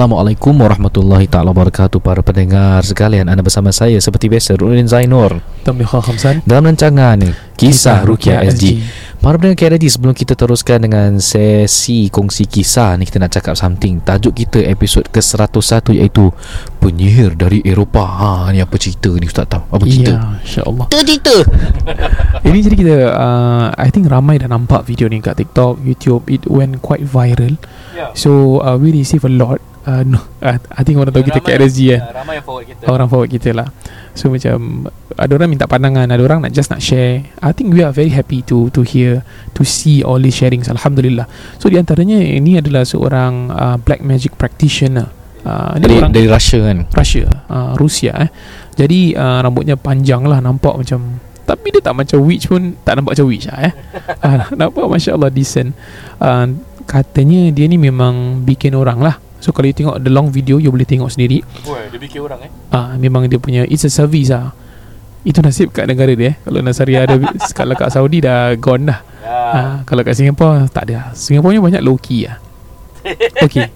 Assalamualaikum warahmatullahi taala wabarakatuh para pendengar sekalian. Anda bersama saya seperti biasa Rudin Zainur dalam rancangan Kisah Kisah Rukia SG. Para pendengar KRD sebelum kita teruskan dengan sesi kongsi kisah ni kita nak cakap something. Tajuk kita episod ke-101 iaitu Penyihir dari Eropah. Ha ni apa cerita ni ustaz tahu? Apa cerita? Ya InsyaAllah Cerita cerita. Ini jadi kita uh, I think ramai dah nampak video ni kat TikTok YouTube It went quite viral Ya. So uh, we receive a lot uh, no, uh, I think orang tahu kita KRSG kan Ah, Ramai yang forward kita. Orang forward kita lah. So macam Ada orang minta pandangan Ada orang nak just nak share. I think we are very happy to to hear To see all these sharings Alhamdulillah. So di antaranya Ini adalah seorang uh, Black magic practitioner. Uh, Dari orang dari Russia kan. Russia uh, Rusia eh. Jadi uh, rambutnya panjang lah Nampak macam Tapi dia tak macam witch pun Tak nampak macam witch lah eh. Uh, Nampak Masya Allah decent. Uh, Katanya dia ni memang Bikin orang lah So kalau you tengok the long video You boleh tengok sendiri. Boy, dia bikin orang eh? Uh, Memang dia punya It's a service lah Itu nasib kat negara dia eh. Kalau Nasari ada Kalau kat Saudi dah gone dah. Ya. Uh, Kalau kat Singapore Tak ada. Singapore ni banyak low key lah Okay.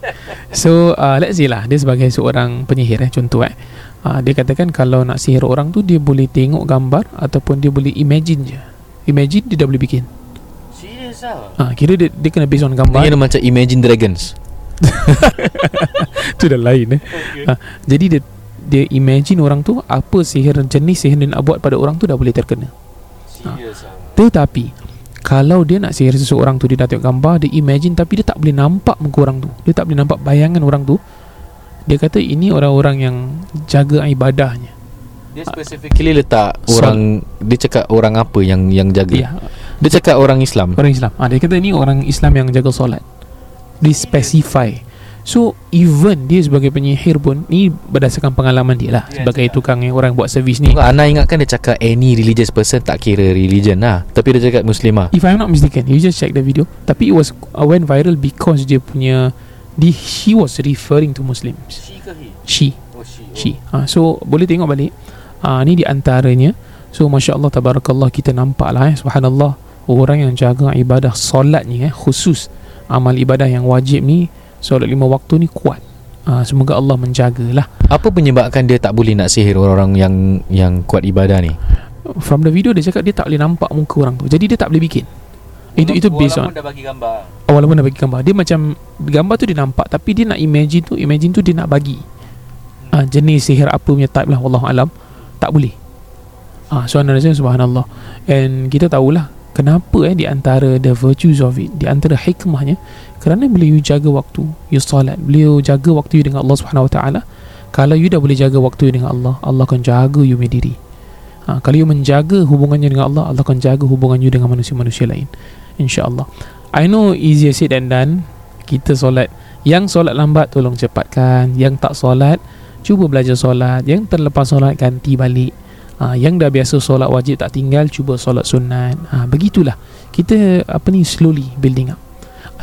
So uh, let's say lah Dia sebagai seorang penyihir eh Contoh eh. Uh, Dia katakan Kalau nak sihir orang tu Dia boleh tengok gambar Ataupun dia boleh imagine je. Imagine dia dah boleh bikin. Serius lah uh, Kira dia, dia kena based on gambar. Ada macam Imagine Dragons. Itu dah lain eh. Okay. uh, Jadi dia dia imagine orang tu Apa sihir jenis sihir dia nak buat pada orang tu Dah boleh terkena. Lah Tetapi Kalau dia nak sihir seseorang tu Dia dah tengok gambar Dia imagine Tapi dia tak boleh nampak muka orang tu. Dia tak boleh nampak bayangan orang tu. Dia kata ini orang-orang yang Jaga ibadahnya. Dia specifically Kili letak So- orang dia cakap orang apa yang yang jaga. Ya. Dia cakap orang Islam. Orang Islam. Ha, Dia kata ni orang Islam yang jaga solat Dia specify. So even dia sebagai penyihir pun Ni berdasarkan pengalaman dia lah. Ya, Sebagai cakap. tukang yang orang buat servis ni. Ana ingatkan dia cakap any religious person tak kira religion lah. Tapi dia cakap Muslimah. If I'm not mistaken You just check the video. Tapi it was uh, went viral Because dia punya di, She was referring to Muslims. She ke he? She. Oh she. Oh. She. Ha, So boleh tengok balik. Ha, Ni di antaranya. So Masya Allah Tabarakallah Kita nampak lah eh Subhanallah. Orang yang jaga ibadah Solat ni eh Khusus Amal ibadah yang wajib ni Solat lima waktu ni kuat. Ha, Semoga Allah menjagalah. Apa penyebabkan dia tak boleh nak sihir orang-orang yang yang kuat ibadah ni? From the video dia cakap Dia tak boleh nampak muka orang tu. Jadi dia tak boleh bikin. Itu itu based on Walaupun dah bagi gambar. Oh, Walaupun dah bagi gambar. Dia macam Gambar tu dia nampak Tapi dia nak imagine tu Imagine tu dia nak bagi. Ha, Jenis sihir apa punya type lah Wallahualam Tak boleh. Ha, So anda rasa subhanallah. And kita tahulah Kenapa eh di antara the virtues of it Di antara hikmahnya Kerana bila you jaga waktu You salat Bila you jaga waktu you dengan Allah subhanahu wa ta'ala. Kalau you dah boleh jaga waktu you dengan Allah Allah akan jaga you punya diri. Ha, Kalau you menjaga hubungannya dengan Allah Allah akan jaga hubungan you dengan manusia-manusia lain. InsyaAllah. I know easier said than done. Kita solat. Yang solat lambat tolong cepatkan. Yang tak solat Cuba belajar solat. Yang terlepas solat ganti balik ha, Yang dah biasa solat wajib tak tinggal Cuba solat sunat. Ha, Begitulah. Kita apa ni slowly building up.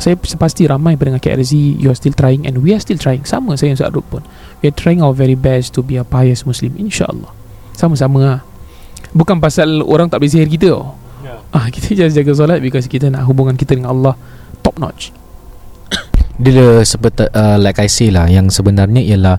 Saya pasti ramai pendengar KRZ You are still trying And we are still trying. Sama saya yang Ustaz Rup pun. We are trying our very best To be a pious Muslim InsyaAllah. Sama-sama lah Bukan pasal orang tak boleh sihir kita oh. Ya. Ah, kita just jaga solat because kita nak hubungan kita dengan Allah top notch. Dia seperti uh, like I say lah yang sebenarnya ialah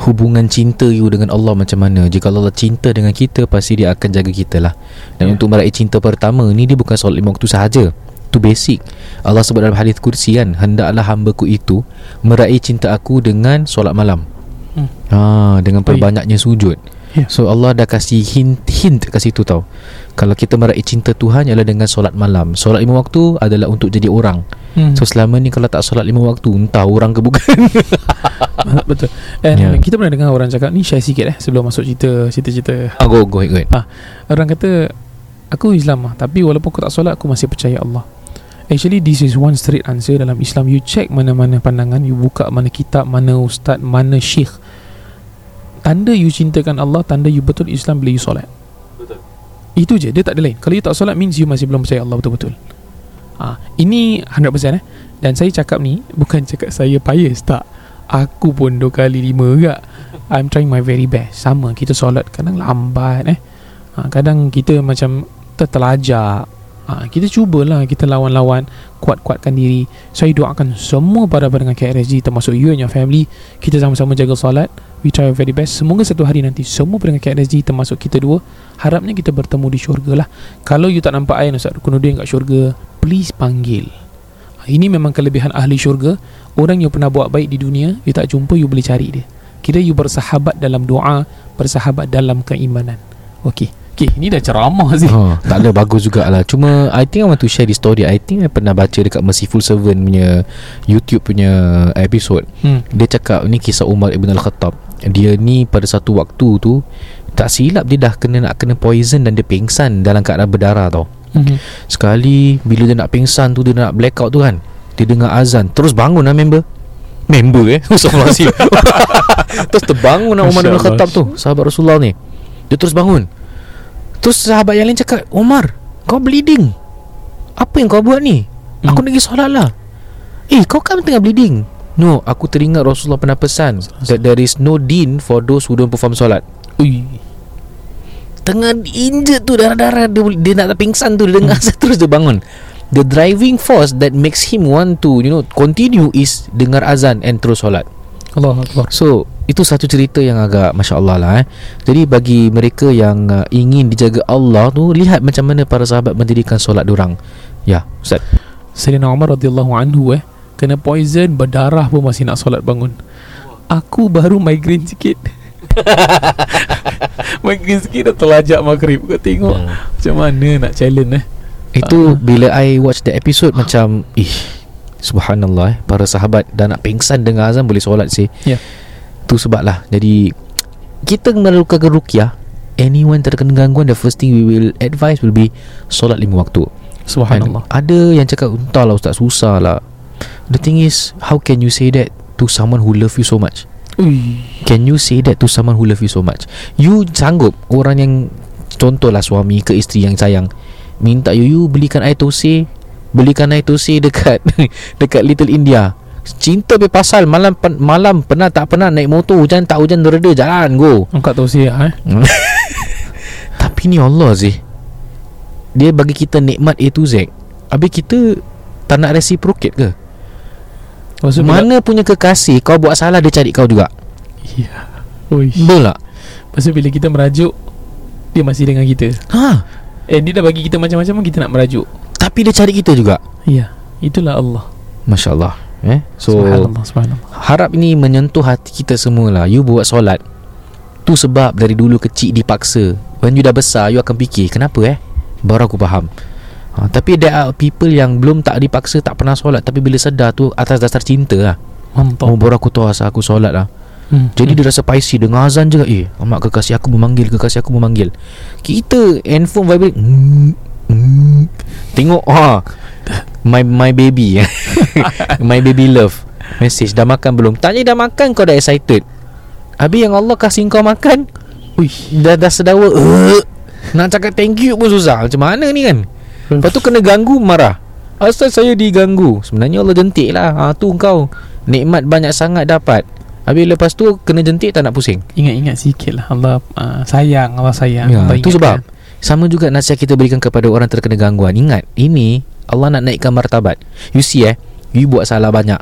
hubungan cinta you dengan Allah macam mana. Jika Allah cinta dengan kita pasti dia akan jaga kita lah. Dan Ya. untuk meraih cinta pertama ni dia bukan solat lima waktu sahaja. Itu basic. Allah sebut dalam hadis kursi kan, hendaklah hamba-Ku itu meraih cinta aku dengan solat malam. Hmm. Ha, dengan perbanyaknya sujud. Ya. So Allah dah kasih hint hint kat situ tau. Kalau kita meraih cinta Tuhan ialah dengan solat malam. Solat lima waktu adalah untuk jadi orang. Hmm. So selama ni kalau tak solat lima waktu Entah orang ke bukan betul. And yeah. kita pernah dengar orang cakap ni share sikit eh sebelum masuk cerita cerita-cerita. ah, Go go ahead, go ahead. Orang kata aku Islam lah tapi walaupun aku tak solat aku masih percaya Allah. Actually this is one straight answer dalam Islam You check mana-mana pandangan You buka mana kitab Mana ustaz Mana syekh Tanda you cintakan Allah Tanda you betul Islam Bila you solat Betul Itu je Dia tak ada lain Kalau you tak solat Means you masih belum percaya Allah betul-betul ha, Ini 100% eh. Dan saya cakap ni Bukan cakap saya pious Tak. Aku pun dua kali lima juga. I'm trying my very best. Sama kita solat Kadang lambat eh. Ha, Kadang kita macam Tertelajak ha, Kita cubalah Kita lawan-lawan Kuat-kuatkan diri. Saya doakan semua para pendengar KRSG Termasuk you and your family Kita sama-sama jaga solat. We try our very best. Semoga satu hari nanti Semua pendengar KRSG Termasuk kita dua Harapnya kita bertemu di syurga lah. Kalau you tak nampak I Ustaz Rukunuddin kat syurga Please panggil. Ha, Ini memang kelebihan ahli syurga. Orang yang pernah buat baik di dunia You tak jumpa You boleh cari dia. Kira you bersahabat dalam doa Bersahabat dalam keimanan. Okey Okay, ini dah ceramah sih. Oh, tak ada bagus jugalah. Cuma I think I want to share this story. I think I pernah baca Dekat Merciful Servant punya YouTube punya episode. Hmm. Dia cakap Ni kisah Umar Ibn Al-Khattab. Dia ni pada satu waktu tu Tak silap dia dah kena Nak kena poison Dan dia pingsan Dalam keadaan berdarah tau. Hmm. Sekali Bila dia nak pingsan tu Dia nak blackout tu kan Dia dengar azan Terus bangun lah member. Member eh? Terus terbangun lah Umar Ibn Allah. Khattab tu Sahabat Rasulullah ni. Dia terus bangun Terus sahabat yang lain cakap Umar Kau bleeding. Apa yang kau buat ni? Aku Hmm. nak pergi solat lah. Eh kau kan tengah bleeding. No aku teringat Rasulullah pernah pesan That there is no din For those who don't perform solat. Ui. Tengah injured tu Darah-darah dia, dia nak pingsan tu Dia dengar azan Terus dia bangun. The driving force That makes him want to You know Continue is Dengar azan And terus solat Allah Akbar. So Itu satu cerita yang agak Masya Allah lah eh Jadi bagi mereka yang uh, Ingin dijaga Allah tu Lihat macam mana Para sahabat mendirikan solat dorang Ya Ustaz Sayyidina Umar radhiyallahu anhu eh kena poison berdarah pun masih nak solat bangun. Aku baru migraine sikit. migraine sikit dah terlajak maghrib. Kau tengok Hmm. macam mana nak challenge eh. Itu bila I watch the episode Macam Ih Subhanallah eh. Para sahabat Dah nak pingsan dengar azan Boleh solat sih. Ya. Tu sebab lah Jadi Kita melakukan rukyah Anyone terkena gangguan The first thing we will advise Will be Solat lima waktu. Subhanallah. And Ada yang cakap Entahlah ustaz susah lah. The thing is How can you say that To someone who love you so much? Ui. Can you say that To someone who love you so much? You sanggup Orang yang Contohlah suami ke isteri yang sayang Minta you You belikan air tosir Belikan air tosir dekat Dekat Little India. Cinta be pasal Malam pen, malam pernah tak pernah Naik motor Hujan tak hujan Reda jalan go. Angkat tausiah eh. Tapi ni Allah sih Dia bagi kita nikmat A to Z. Habis kita Tak nak reciprocate ke? Lepas tu bila- Mana punya kekasih Kau buat salah Dia cari kau juga? Ya. Betul tak? Tu bila kita merajuk dia masih dengan kita. Ha? Eh dia dah bagi kita macam-macam kita nak merajuk. Tapi dia cari kita juga Ya. Itulah Allah. Masya Allah eh? So subhanallah, subhanallah. Harap ini menyentuh hati kita semua lah You buat solat Tu sebab dari dulu kecil dipaksa When you dah besar You akan fikir Kenapa eh Baru aku faham ha, Tapi there are people yang Belum tak dipaksa Tak pernah solat Tapi bila sedar tu Atas dasar cinta lah Mantap. Oh baru aku tahu asal aku solat lah Hmm. Jadi dia rasa paisi Dengar azan je Eh amat kekasih aku memanggil Kekasih aku memanggil Kita handphone vibrate mm. Tengok ha, My my baby. My baby love. Message dah makan belum? Tanya dah makan. Kau dah excited. Habis yang Allah kasih kau makan? Ui. Dah dah sedawa. Uh, Nak cakap thank you pun susah. Macam mana ni kan? Lepas tu kena ganggu marah. Asal saya diganggu? Sebenarnya Allah jentik lah. Ha, Tu kau. Nikmat banyak sangat dapat. Habis lepas tu Kena jentik tak nak pusing. Ingat-ingat sikit lah. Allah uh, sayang. Allah sayang. Ya, Allah itu sebab. ingatkan. Sama juga nasihat kita berikan kepada orang terkena gangguan. Ingat Ini Allah nak naikkan martabat. You see eh You buat salah banyak.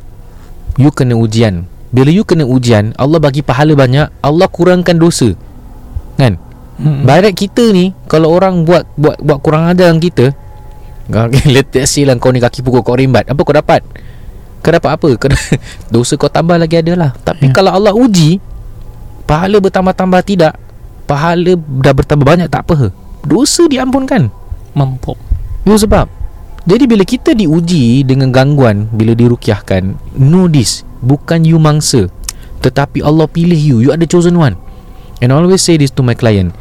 You kena ujian. Bila you kena ujian Allah bagi pahala banyak Allah kurangkan dosa. Kan? Hmm. Barat kita ni Kalau orang buat Buat buat kurang ajar dengan kita Let's say lah Kau ni kaki pukul kau rimbat Apa kau dapat? Kau dapat apa? Kau, Dosa kau tambah lagi ada lah. Tapi Ya. kalau Allah uji Pahala bertambah-tambah tidak Pahala dah bertambah banyak tak apa Dosa diampunkan. Mantap Itu sebab. Jadi bila kita diuji Dengan gangguan Bila dirukiahkan Know this Bukan you mangsa. Tetapi Allah pilih you. You are the chosen one. And I always say this to my client.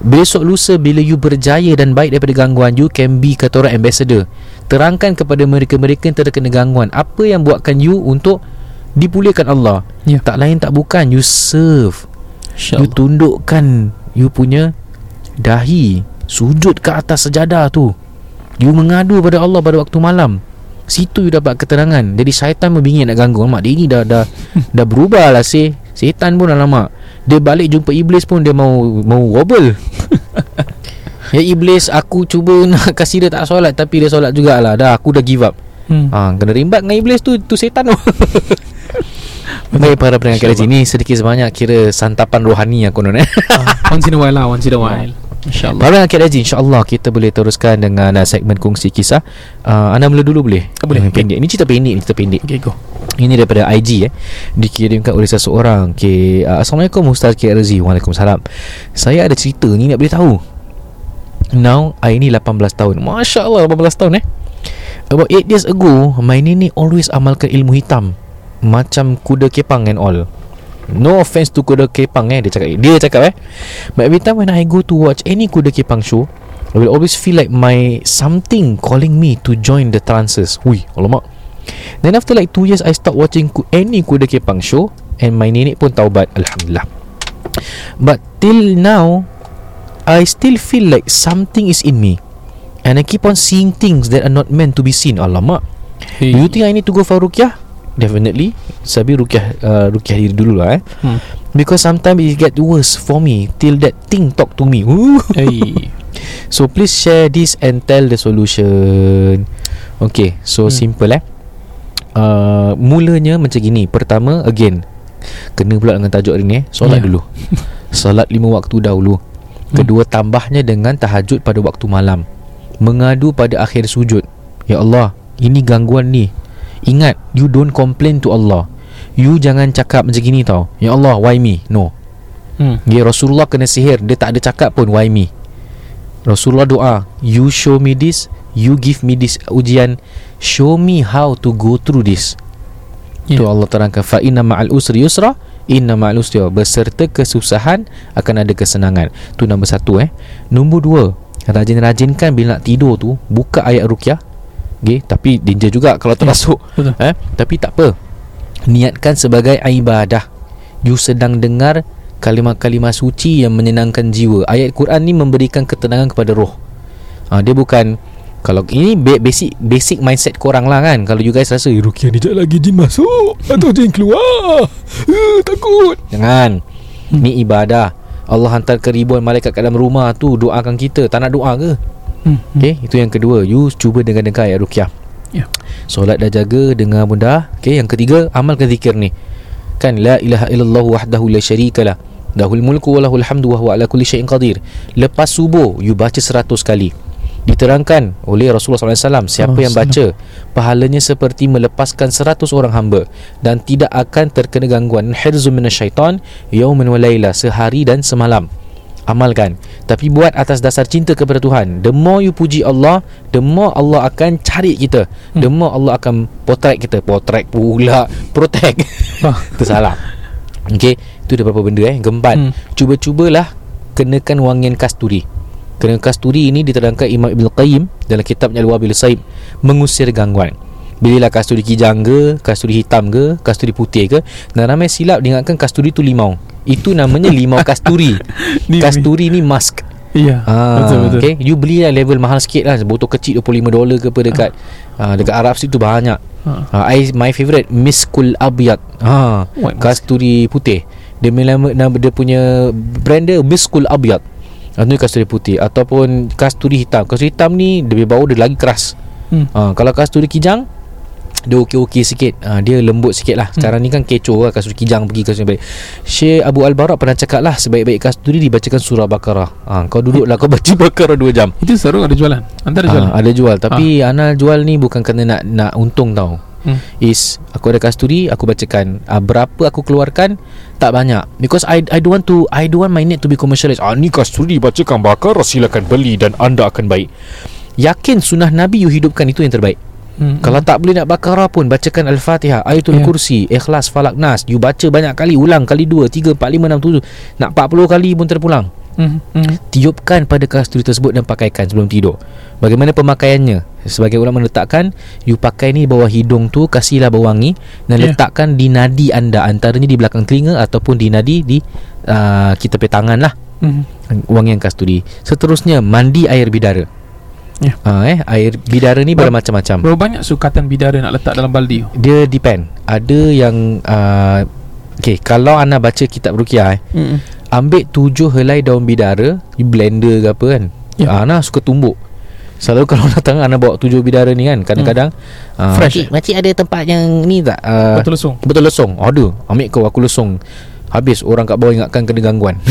Besok lusa bila you berjaya dan baik daripada gangguan You can be kata orang ambassador. Terangkan kepada mereka-mereka yang terkena gangguan. Apa yang buatkan you untuk Dipulihkan Allah? Ya. Tak lain tak bukan You serve. You InsyaAllah. tundukkan You punya Dahi Sujud ke atas sejadah tu. You mengadu pada Allah pada waktu malam. Situ you dapat keterangan. Jadi syaitan membingit nak ganggu Mak dia dah dah, dah berubah lah sih Syaitan pun alamak Dia balik jumpa iblis pun Dia mau mau wobble. Ya iblis aku cuba nak kasih dia tak solat Tapi dia solat jugalah. Dah aku dah give up. Hmm. ha, Kena rimbat dengan iblis tu Tu setan tu. Baik para pendengar kali ini Sedikit sebanyak kira santapan rohani yang konon eh Ah, Once in a while lah Once in a while InsyaAllah. Para pendengar kali InsyaAllah kita boleh teruskan dengan uh, segmen kongsi kisah. Uh, Anda mula dulu boleh? Ah, boleh. Uh, Pendek. Ini cerita pendek ni cerita pendek. Okay go. Ini daripada IG eh. Dikirimkan oleh seseorang. Okay, uh, Assalamualaikum Ustaz K. Razi Waalaikumsalam. Saya ada cerita ni nak beritahu Now I ni 18 tahun. Masya Allah 18 tahun eh. About 8 years ago My nenek always amalkan ilmu hitam. Macam kuda kepang and all No offense to kuda kepang eh Dia cakap Dia cakap eh But every time when I go to watch Any kuda kepang show I will always feel like my Something calling me To join the trances. Hui Alamak. Then after like 2 years I stop watching Any kuda kepang show And my nenek pun taubat Alhamdulillah. But till now I still feel like Something is in me And I keep on seeing things That are not meant to be seen. Alamak. Hey. Do you think I need to go for rukyah? Definitely. Sabi rukyah uh, Rukyah diri dulu lah eh. Hmm. Because sometimes it get worse for me Till that thing talk to me. Hey. So please share this And tell the solution. Okay So Hmm. simple eh. Uh, Mulanya macam gini. Pertama Again Kena pula dengan tajuk hari ni eh. Solat Ya. dulu. Solat lima waktu dahulu. Kedua tambahnya dengan tahajud pada waktu malam. Mengadu pada akhir sujud. Ya Allah Ini gangguan ni Ingat You don't complain to Allah. You jangan cakap macam gini tau. Ya Allah why me? No. Hmm. Ya Rasulullah kena sihir. Dia tak ada cakap pun Why me? Rasulullah doa You show me this You give me this ujian. Show me how to go through this. Ya. Tu Allah terangkan Fa inna ma'al usri yusra Inna ma'al usri. Yusra. Beserta kesusahan Akan ada kesenangan. Tu nombor satu eh. Nombor dua Rajin-rajinkan bila nak tidur tu Buka ayat rukyah Okay Tapi danger juga Kalau termasuk. Betul. Eh? Tapi tak apa. Niatkan sebagai ibadah. You sedang dengar Kalimah-kalimah suci yang menyenangkan jiwa. Ayat Quran ni memberikan ketenangan kepada roh. Ha, Dia bukan Kalau ini ba- basic basic mindset korang lah kan. Kalau you guys rasa "Eh, Rukiah ni sekejap lagi dia masuk. Atau dia keluar. Uh, Takut. Jangan. Ni ibadah. Allah hantar ke ribuan malaikat kat dalam rumah tu Doakan kita. Tak nak doa ke? Hmm. Okay, itu yang kedua. You cuba dengar-dengar ayat rukiah. Ya. Solat dah jaga Dengar benda Okay, yang ketiga Amalkan zikir ni. Kan La ilaha illallah wahdahu la syarika lah. Dahul mulku wa lahul hamdu wa huwa ala kulli syai'in qadir. Lepas subuh You baca seratus kali. Diterangkan oleh Rasulullah SAW Siapa yang baca Pahalanya seperti melepaskan seratus orang hamba Dan tidak akan terkena gangguan. Hirzu minasyaitan Yawman wa layla Sehari dan semalam Amalkan. Tapi buat atas dasar cinta kepada Tuhan. The more you puji Allah The more Allah akan cari kita. The more Allah akan potret kita. Potret pula. Protect. Ah. Itu salah. Okay Itu ada beberapa benda eh? Keempat. Hmm. Cuba-cubalah Kenakan wangian kasturi. Kerana kasturi ini diterangkan Imam Ibn Qayyim Dalam kitabnya Al-Wabil Saib Mengusir gangguan Bililah kasturi kijang ke Kasturi hitam ke Kasturi putih ke. Dan ramai silap diingatkan kasturi tu limau. Itu namanya limau kasturi. Kasturi ni mask. Ya Ah, Betul betul. Okay? You beli lah level mahal sikit lah. Botol kecil 25 dolar ke apa dekat ah. Dekat Arab situ banyak. Ha. ah, I, My favourite Miskul Abiyat ah, What Kasturi putih. Dia, nama, dia punya Brand dia Miskul Abiyat ah, Itu kasturi putih. Ataupun kasturi hitam. Kasturi hitam ni Dia bau dia lagi keras. Hmm. ah, Kalau kasturi kijang dia okey-okey sikit. Ha, Dia lembut sikit lah. Sekarang ni kan kecoh lah Kasturi kijang pergi kasturi baik. Syekh Abu Al-Barak pernah cakap lah Sebaik-baik kasturi dibacakan surah Baqarah. Ha, Kau duduk lah Kau baca Baqarah 2 jam. Itu seru ada jualan? Antara jualan? ha, Ada jual. Tapi Ana jual ni Bukan kerana nak nak untung tau. Hmm. Is Aku ada kasturi Aku bacakan. Uh, Berapa aku keluarkan? Tak banyak. Because I I don't want to I don't want my net to be commercialized. Ah ni kasturi bacakan Baqarah Silakan beli Dan anda akan baik. Yakin sunnah Nabi you hidupkan Itu yang terbaik Hmm. kalau tak boleh nak Baqarah pun Bacakan Al-Fatihah Ayatul Ya. Kursi Ikhlas Falak Nas You baca banyak kali Ulang kali 2 3 4 5 6 7 Nak 40 kali pun terpulang Hmm. Hmm. Tiupkan pada kasturi tersebut Dan pakaikan sebelum tidur Bagaimana pemakaiannya Sebagai ulama meletakkan You pakai ni bawah hidung tu Kasihlah bau wangi Dan Ya. letakkan di nadi anda Antaranya di belakang telinga Ataupun di nadi Di uh, Kita punya tangan lah Hmm. Wangian kasturi Seterusnya Mandi air bidara Ya. uh, eh, Air bidara ni Ber- bermacam-macam Berapa banyak sukatan bidara nak letak dalam baldi tu? Dia depend Ada yang uh, Okay Kalau anda baca kitab Rukiah eh, Hmm. Ambil tujuh helai daun bidara You blender ke apa kan Ya. yeah. Ana suka tumbuk Selalu kalau datang Ana bawa tujuh bidara ni kan Kadang-kadang ah, Fresh, makcik, makcik ada tempat yang ni tak uh, Betul lesung Betul lesung Ada Ambil kau aku lesung Habis orang kat bawah ingatkan kena gangguan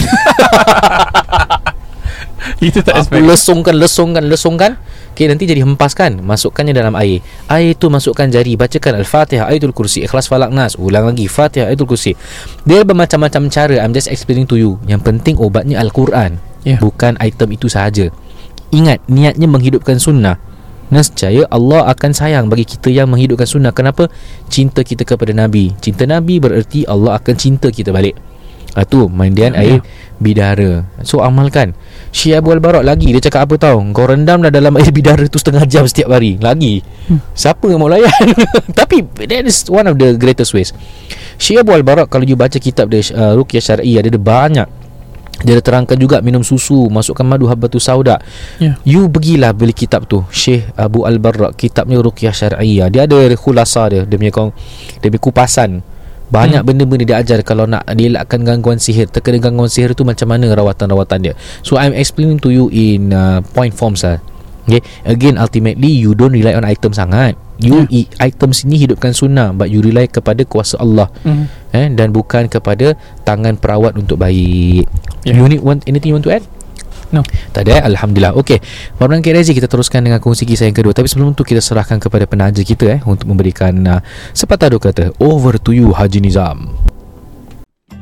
Itu tak expect. Lesungkan Lesungkan Lesungkan. Okay nanti jadi hempaskan Masukkannya dalam air. Air tu masukkan jari. Bacakan Al-Fatihah Ayatul Kursi Ikhlas Falak Nas. Ulang lagi Fatihah Ayatul Kursi. Dia bermacam-macam cara. I'm just explaining to you. Yang penting obatnya Al-Quran Ya. Bukan item itu sahaja. Ingat Niatnya menghidupkan sunnah. Nescaya Allah akan sayang bagi kita yang menghidupkan sunnah. Kenapa? Cinta kita kepada Nabi. Cinta Nabi bererti Allah akan cinta kita balik Itu mandian Ya. air bidara. So amalkan. Syekh Abu Al-Barak lagi Dia cakap apa tau? Kau rendam dah dalam air bidara tu Setengah jam setiap hari. Lagi. Hmm. Siapa yang mau layan? Tapi That is one of the greatest ways. Syekh Abu Al-Barak Kalau you baca kitab dia uh, Ruqyah Syar'i Ada dia banyak. Dia ada terangkan juga minum susu Masukkan madu habbatus sauda. Ya. You pergilah beli kitab tu. Syekh Abu Al-Barrak Kitabnya Ruqyah Syar'iyah Dia ada khulasa dia. Dia punya, kong, dia punya kupasan banyak hmm. benda-benda dia ajar Kalau nak dielakkan gangguan sihir Terkena gangguan sihir tu Macam mana rawatan-rawatan dia So I'm explaining to you In uh, point forms lah Okay Again ultimately You don't rely on item sangat You yeah. item sini hidupkan sunnah But you rely kepada kuasa Allah Mhm. eh, Dan bukan kepada Tangan perawat untuk baik Yeah. You need want, anything you want to add? No. Tak ada eh? Alhamdulillah. Okey. Barudan Kak Rezi Kita teruskan dengan kongsi kisah yang kedua. Tapi sebelum tu Kita serahkan kepada penaja kita eh Untuk memberikan uh, Sepatah dua kata. Over to you Haji Nizam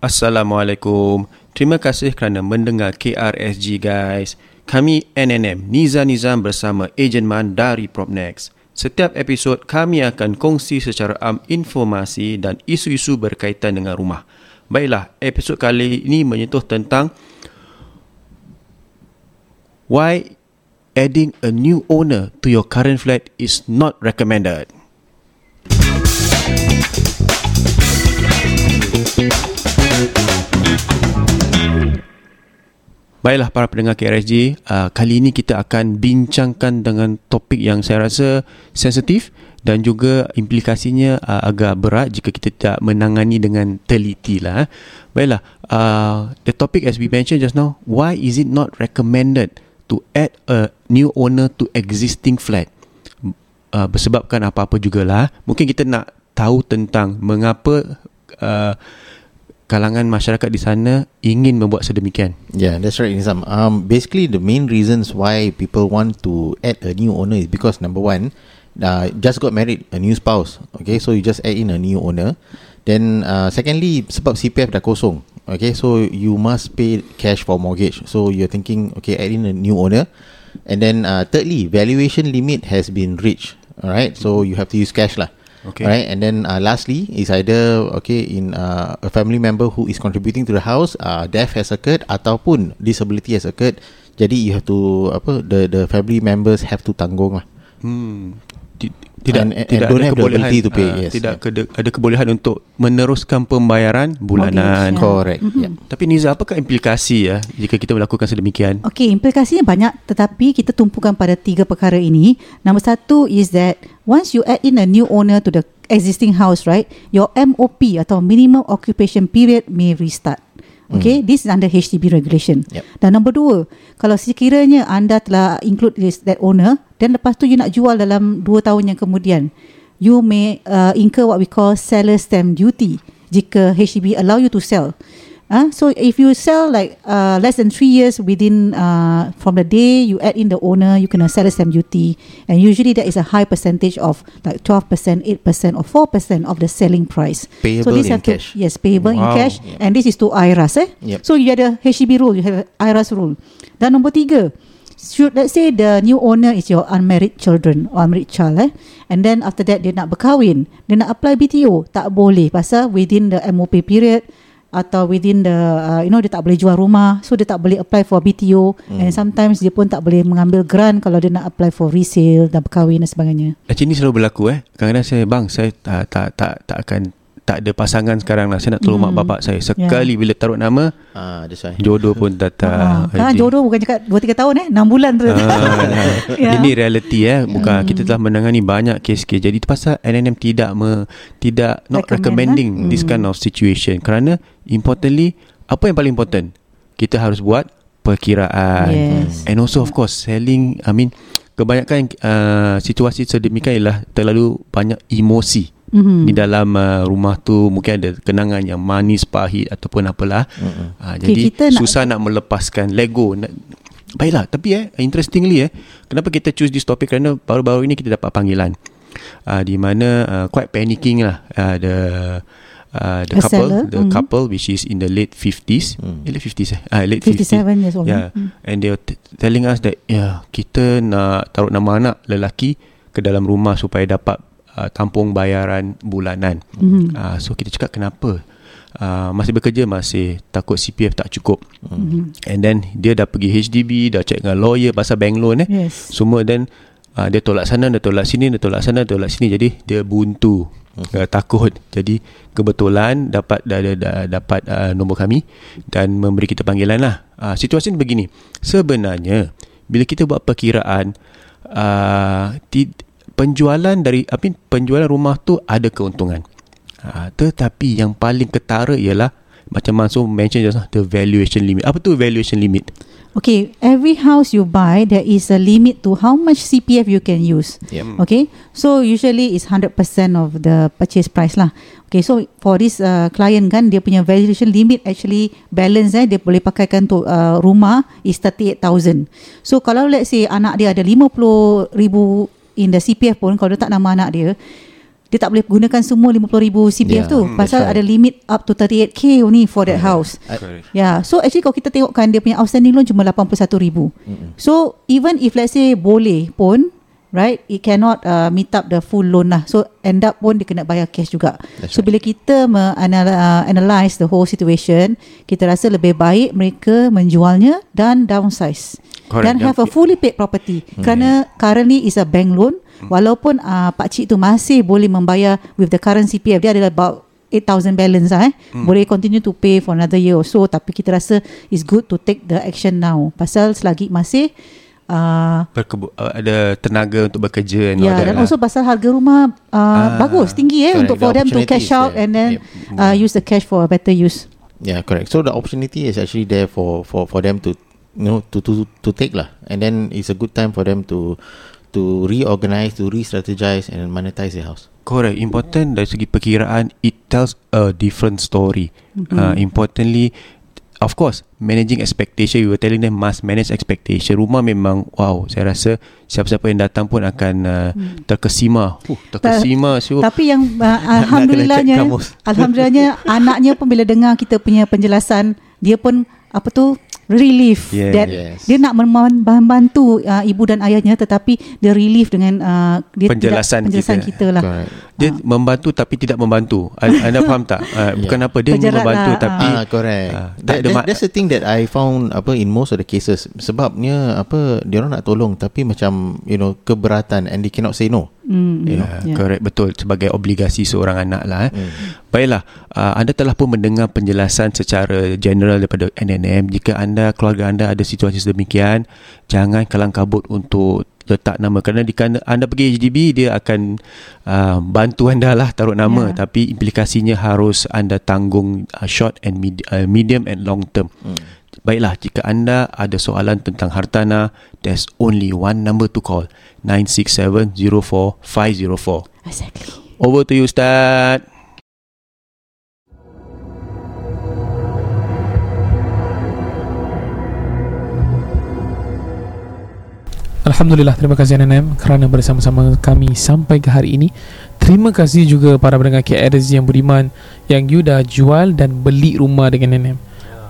Assalamualaikum. Terima kasih kerana mendengar KRSG guys. Kami NNM Niza Nizam bersama Ejen Man dari Propnex. Setiap episod kami akan kongsi secara am informasi dan isu-isu berkaitan dengan rumah. Baiklah, episod kali ini menyentuh tentang why adding a new owner to your current flat is not recommended. Baiklah para pendengar KRSG, uh, kali ini kita akan bincangkan dengan topik yang saya rasa sensitif dan juga implikasinya uh, agak berat jika kita tidak menangani dengan teliti lah. eh. Baiklah, uh, the topic as we mentioned just now, why is it not recommended to add a new owner to existing flat? Uh, bersebabkan apa-apa jugalah. Mungkin kita nak tahu tentang mengapa uh, kalangan masyarakat di sana ingin membuat sedemikian. Yeah, that's right, Nizam. Um, basically, the main reasons why people want to add a new owner is because number one, uh, just got married, a new spouse. Okay, so you just add in a new owner. Then, uh, secondly, sebab CPF dah kosong. Okay, so you must pay cash for mortgage. So you're thinking, okay, add in a new owner. And then, uh, thirdly, valuation limit has been reached. Alright, so you have to use cash lah. Okay. Right, and then uh, lastly is either okay in uh, a family member who is contributing to the house, uh, death has occurred ataupun disability has occurred. Jadi you have to apa the the family members have to tanggung lah. Hmm. Ti- Tidak And- and tidak don't ada have the kebolehan ability to pay, ah, yes, tidak yeah. kede, ada kebolehan untuk meneruskan pembayaran bulanan. Mortgage, ya. Correct. Mhm. Yeah. Tapi Niza apakah implikasi ya jika kita melakukan sedemikian? Okey, implikasinya banyak tetapi kita tumpukan pada tiga perkara ini. Number satu is that once you add in a new owner to the existing house, right, your MOP atau minimum occupation period may restart. Okay, this is under HDB regulation. Yep. Dan nombor dua, kalau sekiranya anda telah include this, that owner, dan lepas tu you nak jual dalam dua tahun yang kemudian, you may uh, incur what we call seller stamp duty jika HDB allow you to sell. Uh, so if you sell like uh, less than three years within uh, from the day you add in the owner, you can sell stamp duty, and usually that is a high percentage of like twelve percent, eight percent, or four percent of the selling price. so Payable this in have to- cash. yes, payable in Wow. cash, Yep. and this is to IRAS. Eh? Yep. So you ada HDB rule, you have IRAS rule. Dan nombor tiga, should let's say the new owner is your unmarried children or unmarried child, eh? and then after that dia nak berkahwin, dia nak apply BTO, tak boleh pasal within the MOP period atau within the uh, you know dia tak boleh jual rumah so dia tak boleh apply for BTO Hmm. and sometimes dia pun tak boleh mengambil grant kalau dia nak apply for resale dan berkahwin dan sebagainya. Macam ni selalu berlaku eh. Kadang-kadang saya bang saya tak tak tak, tak akan tak ada pasangan sekarang lah. Saya nak tolong Hmm. mak bapak saya. Sekali bila taruh nama Ah, that's why. jodoh pun datang. Ah, kan jodoh bukan cakap 2 3 tahun eh 6 bulan tu. Ah, Ya. Ini realiti eh bukan Hmm. kita telah menangani banyak kes-kes jadi itu pasal NNM tidak me, tidak not Recommend, recommending eh? this Hmm. kind of situation kerana importantly apa yang paling important kita harus buat perkiraan Yes. and also of course selling I mean kebanyakan uh, situasi sedemikian ialah terlalu banyak emosi Mhm. di dalam uh, rumah tu mungkin ada kenangan yang manis pahit ataupun apalah Mm-mm. uh, Okay, jadi nak- susah nak melepaskan lego nak, baiklah tapi eh interestingly eh kenapa kita choose this topic kerana baru-baru ini kita dapat panggilan uh, di mana uh, quite panicking lah uh, the uh, the A couple seller, the mhm. couple which is in the late 50s Hmm. eh, late 50s eh uh, late 50s 57 years old. Yeah. Hmm. And they were t- telling us that yeah, kita nak taruh nama anak lelaki ke dalam rumah supaya dapat uh, tampung bayaran bulanan. Mhm. Uh, so kita cakap kenapa? Uh, masih bekerja masih takut CPF tak cukup. Mhm. And then dia dah pergi HDB, dah check dengan lawyer pasal bank loan eh. Yes. Semua dan uh, dia tolak sana, dia tolak sini, dia tolak sana, dia tolak sini. Jadi dia buntu. Uh, takut. Jadi kebetulan dapat dah, dah, dah dapat uh, nombor kami dan memberi kita panggilan lah. Uh, situasi ni begini. Sebenarnya bila kita buat perkiraan uh, ti, penjualan dari apa penjualan rumah tu ada keuntungan. Uh, tetapi yang paling ketara ialah macam Mansur mention just the valuation limit. Apa tu valuation limit? Okay, every house you buy, there is a limit to how much CPF you can use. Yep. Okay, so usually it's 100% of the purchase price lah. Okay, so for this uh, client kan, dia punya valuation limit actually balance eh, dia boleh pakaikan untuk uh, rumah is 38,000. So kalau let's say anak dia ada 50 ribu in the CPF pun, kalau letak nama anak dia, dia tak boleh gunakan semua 50 ribu CPF Yeah, tu. hmm, Pasal that's ada right. limit up to 38k only for that house. Correct. Ya, yeah. so actually kalau kita tengokkan dia punya outstanding loan cuma 81 ribu. Mm-mm. So even if let's say boleh pun, right, it cannot uh, meet up the full loan lah. So end up pun dia kena bayar cash juga. That's so bila kita me- uh, analyse the whole situation, kita rasa lebih baik mereka menjualnya dan downsize. Correct. Dan have a fully paid property. Kerana currently is a bank loan, walaupun uh, pak cik tu masih boleh membayar with the current CPF, dia ada about 8,000 balance lah eh. Hmm. Boleh continue to pay for another year or so tapi kita rasa it's good to take the action now. Pasal selagi masih uh, Berkebu- uh, ada tenaga untuk bekerja and all that dan lah. also pasal harga rumah uh, Ah, bagus, tinggi eh correct. untuk The for them to cash out there. and then Yep. uh, use the cash for a better use. Yeah, correct. So the opportunity is actually there for for for them to you know to to to take lah, and then it's a good time for them to to reorganize, to re-strategize, and monetize their house. Correct. Important dari segi perkiraan, it tells a different story. Mhm. Uh, importantly, of course, managing expectation. We were telling them must manage expectation. Rumah memang, wow, saya rasa siapa-siapa yang datang pun akan uh, terkesima. Uh, terkesima. So, Tapi yang uh, alhamdulillahnya alhamdulillahnya anaknya pun bila dengar kita punya penjelasan, dia pun apa tu relief Yeah, that yes. dia nak mem- membantu uh, ibu dan ayahnya tetapi dia relief dengan uh, dia Penjelasan tidak, penjelasan kita. kita, lah. Correct. dia membantu tapi tidak membantu. Anda faham tak? Uh, bukan apa dia Terjerat membantu lah, tapi Ah, correct. tak that, ada that, mak- that's the thing that I found apa in most of the cases. Sebabnya apa dia orang nak tolong tapi macam you know keberatan and they cannot say no. Mm, Ya, yeah. yeah. correct betul sebagai obligasi seorang anak lah eh. Hmm. Baiklah, uh, anda telah pun mendengar penjelasan secara general daripada NNM. Jika anda keluarga anda ada situasi sedemikian, jangan kalang kabut untuk letak nama kerana di anda pergi HDB dia akan uh, bantu anda lah taruh nama Ya. tapi implikasinya harus anda tanggung uh, short and med- uh, medium and long term. Hmm. Baiklah, jika anda ada soalan tentang hartana, there's only one number to call. 967-04-504. Exactly. Over to you, Ustaz. Alhamdulillah terima kasih NNM kerana bersama-sama kami sampai ke hari ini. Terima kasih juga para pendengar KRZ yang beriman yang you dah jual dan beli rumah dengan NNM.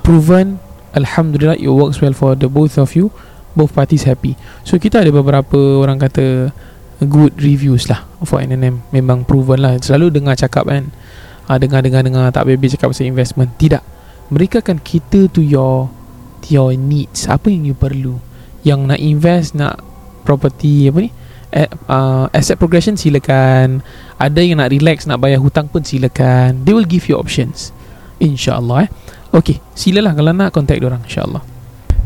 Proven Alhamdulillah it works well for the both of you. Both parties happy. So kita ada beberapa orang kata good reviews lah for NNM. Memang proven lah. Selalu dengar cakap kan. Uh, Dengar-dengar-dengar Tak habis cakap pasal investment. Tidak. Mereka akan cater to your To your needs. Apa yang you perlu? Yang nak invest Nak property Apa ni? Uh, Asset progression silakan. Ada yang nak relax Nak bayar hutang pun silakan. They will give you options. InsyaAllah eh Okay Silalah kalau nak Contact diorang InsyaAllah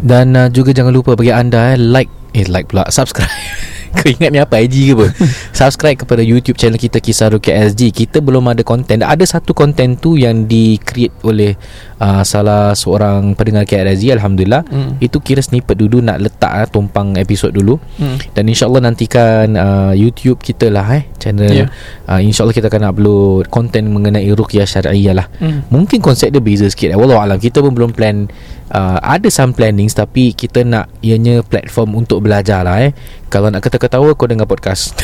Dan uh, juga jangan lupa bagi anda eh, like eh like pula subscribe. Kau ingat ni apa IG ke apa Subscribe kepada YouTube channel kita Kisah Rukia SG Kita belum ada konten Ada satu konten tu Yang di-create oleh uh, Salah seorang pendengar KRSG Alhamdulillah Hmm. Itu kira snippet dulu Nak letak uh, Tumpang episod dulu Hmm. Dan insyaAllah nantikan uh, YouTube kita lah eh Channel Ya. uh, InsyaAllah kita akan upload Konten mengenai Rukia Syariah lah Hmm. Mungkin konsep dia beza sikit eh. Wallahualam Kita pun belum plan uh, Ada some plannings Tapi kita nak Ianya platform untuk belajar lah eh. Kalau nak ketawa-ketawa Kau dengar podcast.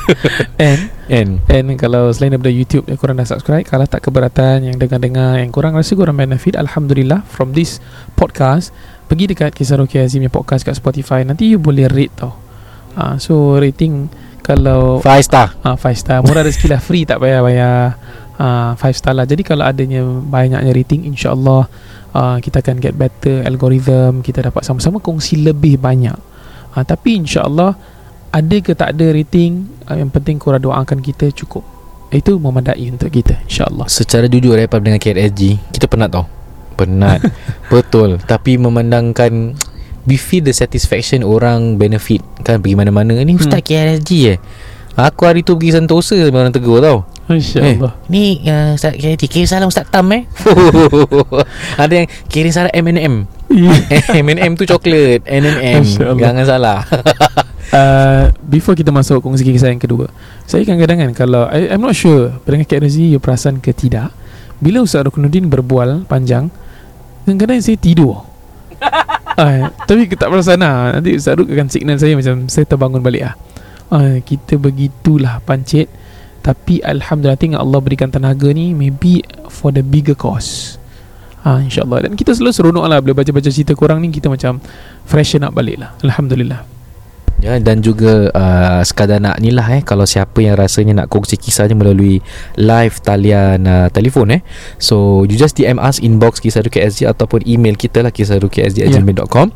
And And? And kalau selain daripada YouTube yang korang dah subscribe Kalau tak keberatan yang dengar-dengar Yang korang rasa korang benefit Alhamdulillah From this podcast Pergi dekat Kisah Rukia Azim yang podcast kat Spotify. Nanti you boleh rate tau. Uh, So rating Kalau 5 star. Uh, 5 star. Murah rezeki lah. Free tak payah bayar uh, 5 star lah. Jadi kalau adanya Banyaknya rating InsyaAllah uh, Kita akan get better Algorithm Kita dapat sama-sama kongsi lebih banyak. Uh, Tapi insyaAllah Ada ke tak ada rating uh, Yang penting korang doakan kita cukup. Itu memadai untuk kita InsyaAllah. Secara jujur eh Dengan KRSG Kita penat tau. Penat. Betul. Tapi memandangkan We feel the satisfaction Orang benefit. Kan pergi mana-mana. Ni Ustaz Hmm. KRSG eh Aku hari tu pergi Sentosa Orang tegur tau. InsyaAllah. Eh, ni uh, Ustaz Kirim salam Ustaz Tam eh. Ada yang Kirim salam M&M M&M tu coklat M&M. Jangan salah. Uh, Before kita masuk kongsi kisah yang kedua Saya kadang-kadang kan Kalau I, I'm not sure Pendengar KRZ You perasan ke tidak Bila Ustaz Rukunuddin berbual panjang Kadang-kadang saya tidur. Uh, Tapi tak perasan lah. Nanti Ustaz Ruk akan signal saya Macam saya terbangun balik lah uh, Kita begitulah pancit. Tapi Alhamdulillah Tengok Allah berikan tenaga ni Maybe For the bigger cause. Ah, InsyaAllah. Dan kita selalu seronok lah Bila baca-baca cerita korang ni Kita macam Freshen up balik lah Alhamdulillah Ya dan juga uh, sekadar nak ni lah eh kalau siapa yang rasanya nak kongsi kisahnya melalui live talian uh, telefon eh. So you just DM us inbox kisah KSG ataupun email kita lah kisah kisahruki@gmail.com.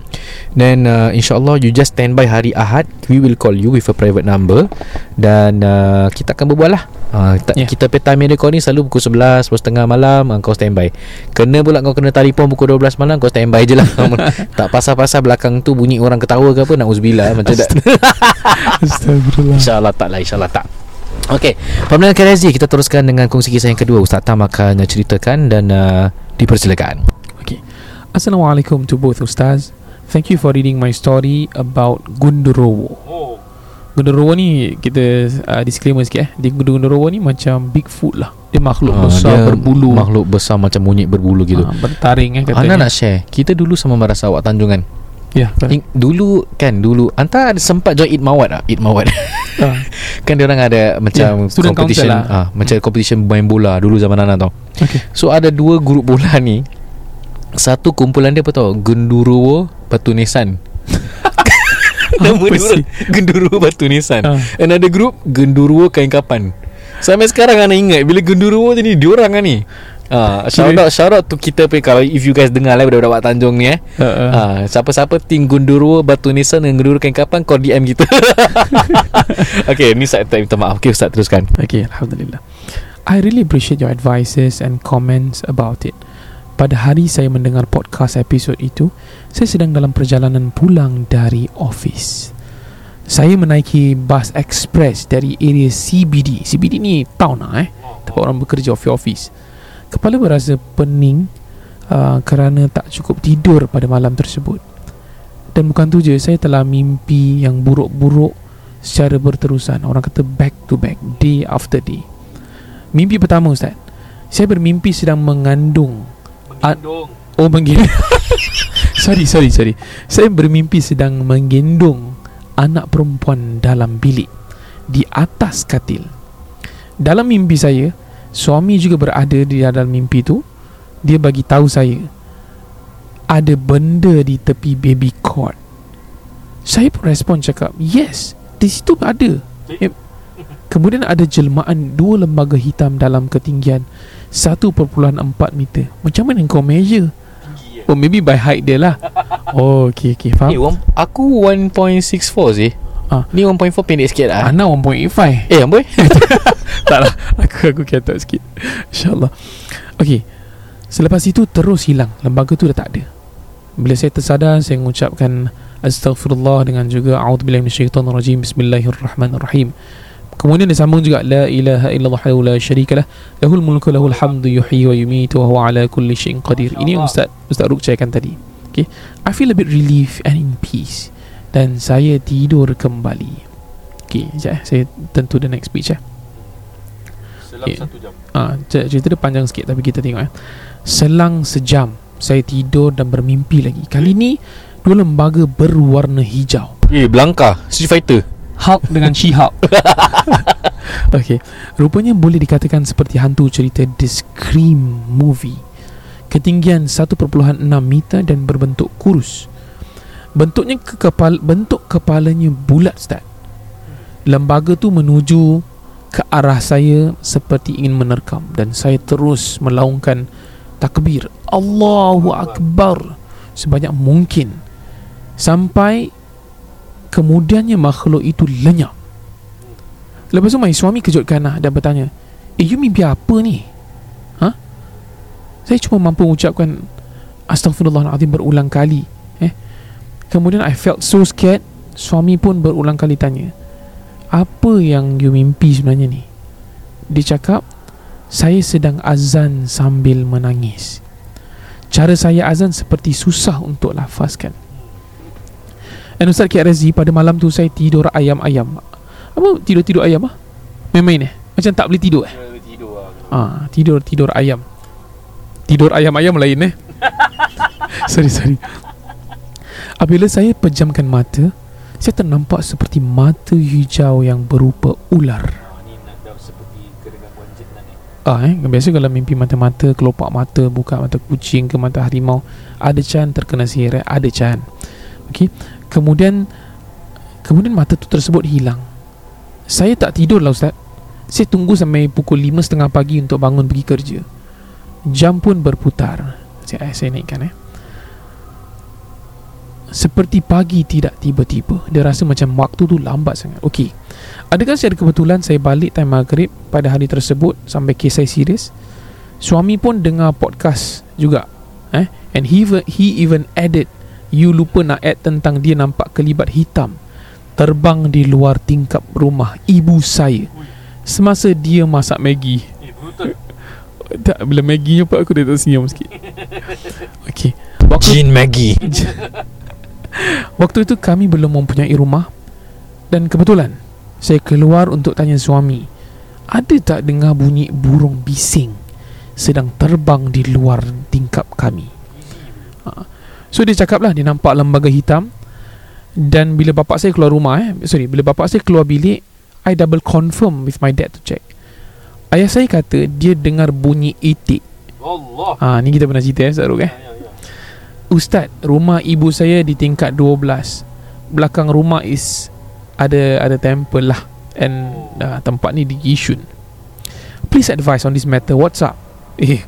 Then uh, insyaallah you just standby hari Ahad we will call you with a private number dan uh, kita akan berbual lah. Uh, kita, Yeah. kita pay time ni selalu pukul 11 pukul setengah malam uh, kau standby. Kena pula kau kena telefon pukul 12 malam kau standby je lah. tak pasal-pasal belakang tu bunyi orang ketawa ke apa nak uzbillah macam tak Astagfirullah InsyaAllah tak lah InsyaAllah tak Okey Pemenang KRZ Kita teruskan dengan kongsi kisah yang kedua Ustaz Tam akan uh, ceritakan Dan uh, dipersilakan Okay. Assalamualaikum to both Ustaz. Thank you for reading my story about Gundurwo. Oh. Gundurwo ni kita uh, disclaimer sikit eh. Di Gundurwo ni macam Bigfoot lah. Dia makhluk Ah, besar dia berbulu. Makhluk besar macam monyet berbulu gitu Ah, bertaring eh katanya. Ana nak share Kita dulu sama Marasa Awak Tanjung kan Ya. In, Dulu kan Dulu Anta ada sempat join Eat Mawat tak? Eat Mawat Ah, Kan dia orang ada Macam Ya, student competition. lah. ah, Macam competition main bola Dulu zaman Ana tau. Okay. So ada dua grup bola ni. Satu kumpulan dia apa tau? Genduruwo Batu Nisan. Nama dia orang Genduruwo Batu Nisan. Ah. Another group Genduruwo Kain Kapan. Sampai sekarang Ana ingat Bila Genduruwo tu ni Diorang kan ni Ah, shout out shout out tu kita pun kalau if you guys dengar lah budak-budak Tanjung ni eh. Uh, uh. Ah, siapa-siapa tim Gundurwo Batu Nisan dan Gundurwo Kain Kapan kau DM kita. okay, ni saya minta maaf. Okay, Ustaz teruskan. Okay, Alhamdulillah. I really appreciate your advices and comments about it. Pada hari saya mendengar podcast episod itu, saya sedang dalam perjalanan pulang dari office. Saya menaiki bus express dari area CBD. CBD ni town lah eh. Tempat orang bekerja of office. Kepala berasa pening uh, kerana tak cukup tidur pada malam tersebut. Dan bukan tu je, saya telah mimpi yang buruk-buruk secara berterusan. Orang kata back to back, day after day. Mimpi pertama Ustaz. Saya bermimpi sedang mengandung. Menggendong. Oh, menggendong. sorry, sorry, sorry. Saya bermimpi sedang menggendong anak perempuan dalam bilik di atas katil. Dalam mimpi saya, suami juga berada di dalam mimpi tu. Dia bagi tahu saya ada benda di tepi baby cot. Saya pun respon cakap, "Yes, di situ ada." Eh, Kemudian ada jelmaan dua lembaga hitam dalam ketinggian 1.4 meter. Macam mana kau measure? Oh maybe by height dia lah. Oh okay okay Eh, faham. one, aku 1.64 sih. Ah. Ni 1.4 pendek sikit lah. Ana 1.85. Eh, amboi. tak lah. Aku aku ketok sikit. InsyaAllah. Okay. Selepas itu terus hilang. Lembaga tu dah tak ada. Bila saya tersadar Saya mengucapkan Astaghfirullah Dengan juga A'udzubillah minasyaitanirrajim Bismillahirrahmanirrahim. Kemudian dia sambung juga La ilaha illallah wa la syarika lah. Lahul mulku lahul hamdu yuhyi wa yumitu Wa huwa ala kulli syai'in qadir. Ini yang Ustaz Ustaz Ruk cakapkan tadi. Okay. I feel a bit relief and in peace Dan saya tidur kembali Okay sekejap eh Saya tentu the next speech eh Selang Okay. satu jam Ah, cer- cerita dia panjang sikit tapi kita tengok eh. Selang sejam saya tidur dan bermimpi lagi. Kali ni dua lembaga berwarna hijau. Eh, Blanka. Street Fighter. Hulk dengan She-Hulk. Okey. Rupanya boleh dikatakan seperti hantu cerita The Scream movie. Ketinggian 1.6 meter dan berbentuk kurus. Bentuknya ke kepala bentuk kepalanya bulat Ustaz. Lembaga tu menuju ke arah saya seperti ingin menerkam dan saya terus melaungkan takbir Allahu Akbar sebanyak mungkin sampai kemudiannya makhluk itu lenyap. Lepas tu my suami kejutkan lah dan bertanya, "Eh, you mimpi apa ni?" Ha? Saya cuma mampu mengucapkan Astaghfirullahaladzim berulang kali. Kemudian I felt so scared. Suami pun berulang kali tanya, apa yang you mimpi sebenarnya ni? Dia cakap, saya sedang azan sambil menangis. Cara saya azan seperti susah untuk lafazkan. Dan Ustaz KRZ pada malam tu saya tidur ayam-ayam. Apa tidur-tidur ayam ah? Main-main eh? Macam tak boleh tidur eh? Lah Ah, tidur tidur ayam. Tidur ayam-ayam lain eh. sorry sorry. Apabila saya pejamkan mata, saya ternampak seperti mata hijau yang berupa ular. Ah, eh, biasa kalau mimpi mata-mata, kelopak mata, buka mata kucing ke mata harimau, ada can terkena sihir, eh? ada can. Okey. Kemudian kemudian mata tu tersebut hilang. Saya tak tidur lah ustaz. Saya tunggu sampai pukul 5.30 pagi untuk bangun pergi kerja. Jam pun berputar. Saya, saya naikkan eh. Seperti pagi tidak tiba-tiba. Dia rasa macam waktu tu lambat sangat. Okey. Adakah secara kebetulan saya balik time maghrib pada hari tersebut sampai kes saya serius? Suami pun dengar podcast juga. Eh? And he even, he even added you lupa nak add tentang dia nampak kelibat hitam terbang di luar tingkap rumah ibu saya semasa dia masak Maggi. Eh brutal Tak bila Maggi nampak aku dah tersenyum sikit. Okey. Waktu Jin Maggie. Waktu itu kami belum mempunyai rumah Dan kebetulan Saya keluar untuk tanya suami Ada tak dengar bunyi burung bising Sedang terbang di luar tingkap kami ha. So dia cakap lah Dia nampak lembaga hitam Dan bila bapak saya keluar rumah eh Sorry Bila bapak saya keluar bilik I double confirm with my dad to check Ayah saya kata Dia dengar bunyi itik Allah Ah, ni kita pernah cerita eh Zaruk eh. Ustaz, rumah ibu saya di tingkat 12. Belakang rumah is ada ada temple lah and uh, tempat ni di Yishun. Please advise on this matter. What's up? Eh,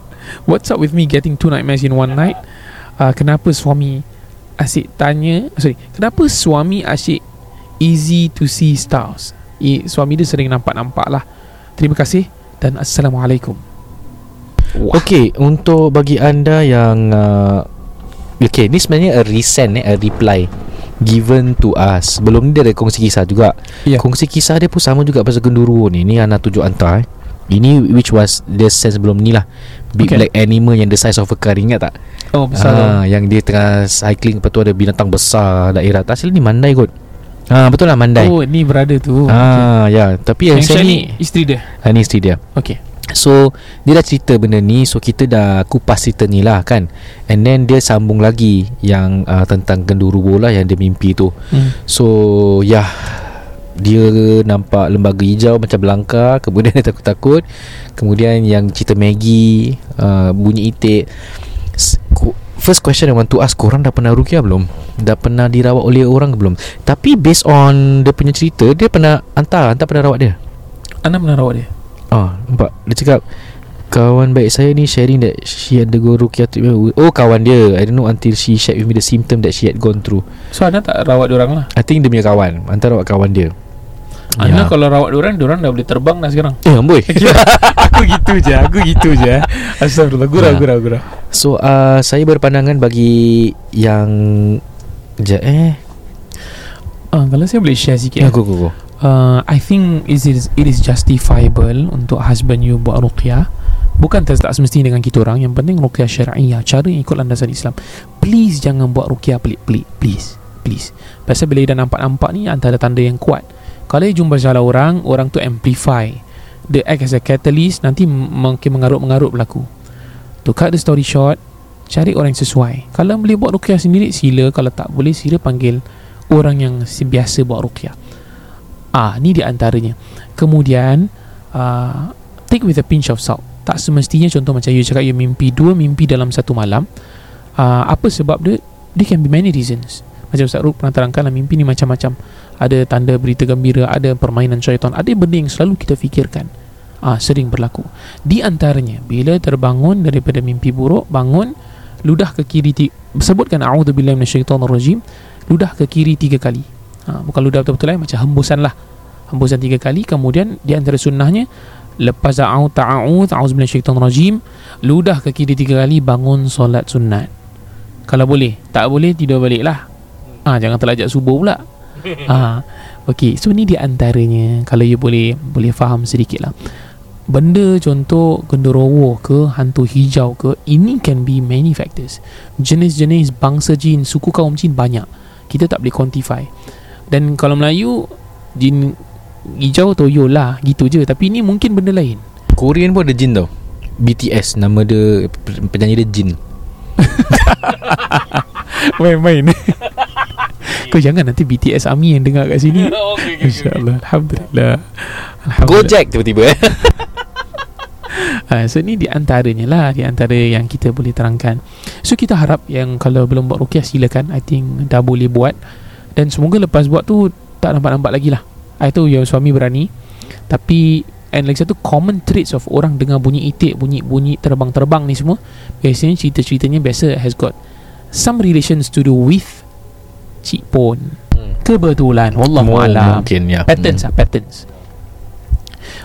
what's up with me getting two nightmares in one night? Uh, kenapa suami asyik tanya, sorry, kenapa suami asyik easy to see stars? I, suami dia sering nampak-nampak lah. Terima kasih dan Assalamualaikum. Okey, untuk bagi anda yang uh, Okey, ni sebenarnya a resend eh, a reply given to us. Sebelum ni dia ada kongsi kisah juga. Ya. Kongsi kisah dia pun sama juga pasal genduro ni. Ni anak tujuh hantar eh. Ini which was the sense sebelum ni lah Big Okay. black animal yang the size of a car Ingat tak? Oh, Ah, yang dia tengah cycling Lepas tu ada binatang besar Daerah tak ni Mandai kot Ah Betul lah Mandai Oh, ni brother tu. Ah ya, tapi yang, Yang saya ni isteri dia. ah, ni isteri dia. Okay. So dia dah cerita benda ni So kita dah kupas cerita ni lah kan And then dia sambung lagi Yang uh, tentang genderuwo lah Yang dia mimpi tu Hmm. So ya Dia nampak lembaga hijau Macam belangka Kemudian dia takut-takut Kemudian yang cerita Maggie uh, Bunyi itik First question I want to ask Korang dah pernah rukia belum? Dah pernah dirawat oleh orang ke belum? Tapi based on Dia punya cerita Dia pernah Hantar Hantar pernah rawat dia Anda pernah rawat dia Ah, nampak? Dia cakap Kawan baik saya ni sharing that she undergo ruqyah treatment Oh kawan dia. I don't know until she shared with me the symptom that she had gone through. So anda tak rawat orang lah? I think dia punya kawan. Antara rawat kawan dia. Anda Ya. kalau rawat orang Diorang dah boleh terbang dah sekarang? Eh amboi. Aku gitu je Aku gitu je. Astagfirullah Gurau Ya. gurau gurau. So uh, Saya berpandangan bagi Yang Sekejap eh. Uh, Kalau saya boleh share sikit Ya go go go uh, I think it is it is justifiable untuk husband you buat ruqyah. Bukan tak, semestinya dengan kita orang. Yang penting ruqyah syariah Cara yang ikut landasan Islam. Please jangan buat ruqyah pelik-pelik Please Please. Pasal bila dah nampak-nampak ni Antara tanda yang kuat. Kalau you jumpa salah orang Orang tu amplify. Dia act as a catalyst Nanti m- makin mengarut-mengarut berlaku. To cut the story short Cari orang yang sesuai. Kalau boleh buat ruqyah sendiri Sila. Kalau tak boleh Sila panggil Orang yang biasa buat ruqyah Ah, ni di antaranya. Kemudian uh, take with a pinch of salt. Tak semestinya contoh macam you cakap you mimpi dua mimpi dalam satu malam. Uh, apa sebab dia? There can be many reasons. Macam Ustaz Ruk pernah terangkan lah, mimpi ni macam-macam. Ada tanda berita gembira, ada permainan syaitan, ada benda yang selalu kita fikirkan. Ah, sering berlaku. Di antaranya, bila terbangun daripada mimpi buruk, bangun, ludah ke kiri, ti- sebutkan a'udzubillahi minasyaitonirrajim, ludah ke kiri tiga kali. Ha, Bukan ludah betul-betul lain Macam hembusan lah. Hembusan tiga kali Kemudian di antara sunnahnya Lepas a'ud ta'a'ud A'udzubillah syaitan rajim Ludah ke kiri tiga kali Bangun solat sunat. Kalau boleh Tak boleh tidur balik lah. Ha, Jangan terlajak subuh pula. Ha, Okay So ni di antaranya Kalau you boleh Boleh faham sedikit lah. Benda contoh Genderowo ke Hantu hijau ke Ini can be many factors. Jenis-jenis bangsa jin Suku kaum jin banyak. Kita tak boleh quantify dan kalau Melayu Jin hijau toyo lah Gitu je. Tapi ni mungkin benda lain. Korean pun ada jin tau. BTS Nama dia Penyanyi dia Jin. Main-main. Kau jangan nanti BTS Army yang dengar kat sini. InsyaAllah. Alhamdulillah. Alhamdulillah. Gojek tiba-tiba eh. Ha, So ni di antaranya lah. Di antara yang kita boleh terangkan. So kita harap yang Kalau belum buat rukiah silakan. I think dah boleh buat Dan semoga lepas buat tu Tak nampak-nampak lagi lah. I tahu yang suami berani. Tapi And lagi satu Common traits of orang Dengar bunyi itik Bunyi-bunyi terbang-terbang ni semua Biasanya cerita-ceritanya Biasa has got Some relations to do with Cik Pon Kebetulan Wallahu alam. Mungkin ya. Patterns lah Patterns.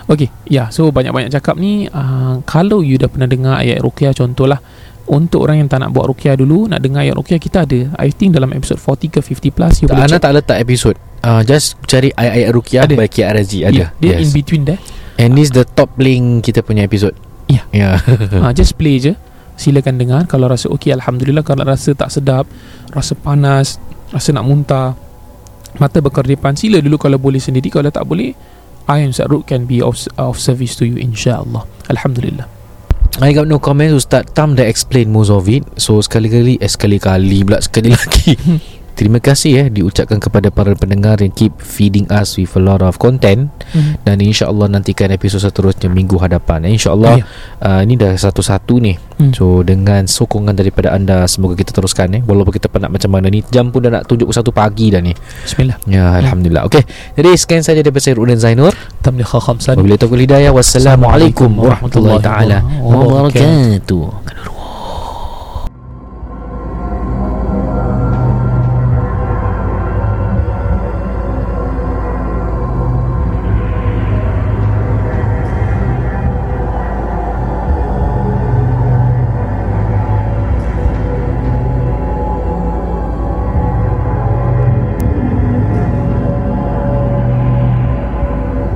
Okay Ya yeah, so banyak-banyak cakap ni uh, Kalau you dah pernah dengar Ayat Ruqyah contohlah Untuk orang yang tak nak buat Ruqyah dulu Nak dengar ayat Ruqyah Kita ada I think dalam episode 40 ke 50 plus You boleh Ana check. tak letak episod uh, Just cari ayat-ayat Rukiah Ada. By Razi Ada. yeah, Dia in yes. between there. And this the top link Kita punya episod Ya. Ya. Uh, Just play je. Silakan dengar. Kalau rasa okay Alhamdulillah. Kalau rasa tak sedap Rasa panas Rasa nak muntah Mata berkerdipan Sila dulu kalau boleh sendiri. Kalau tak boleh I am Ustaz Ruk can be of, of service to you insyaAllah. Alhamdulillah I got no comments Ustaz Tam dah explain most of it. So sekali-kali Eh sekali-kali pula Sekali lagi Terima kasih eh Diucapkan kepada para pendengar Yang keep feeding us With a lot of content. Hmm. Dan insyaAllah nantikan episod seterusnya Minggu hadapan eh, InsyaAllah Ya. uh, Ini dah satu-satu ni. Hmm. So dengan sokongan daripada anda Semoga kita teruskan eh. Walaupun kita penat macam mana ni Jam pun dah nak 71 pagi dah ni. Bismillah. Ya Alhamdulillah. Okay Jadi sekian saja daripada saya Rudin Zainur. Tamliha khamsan Wabillahi taufiq hidayah. Wassalamualaikum warahmatullahi taala wabarakatuh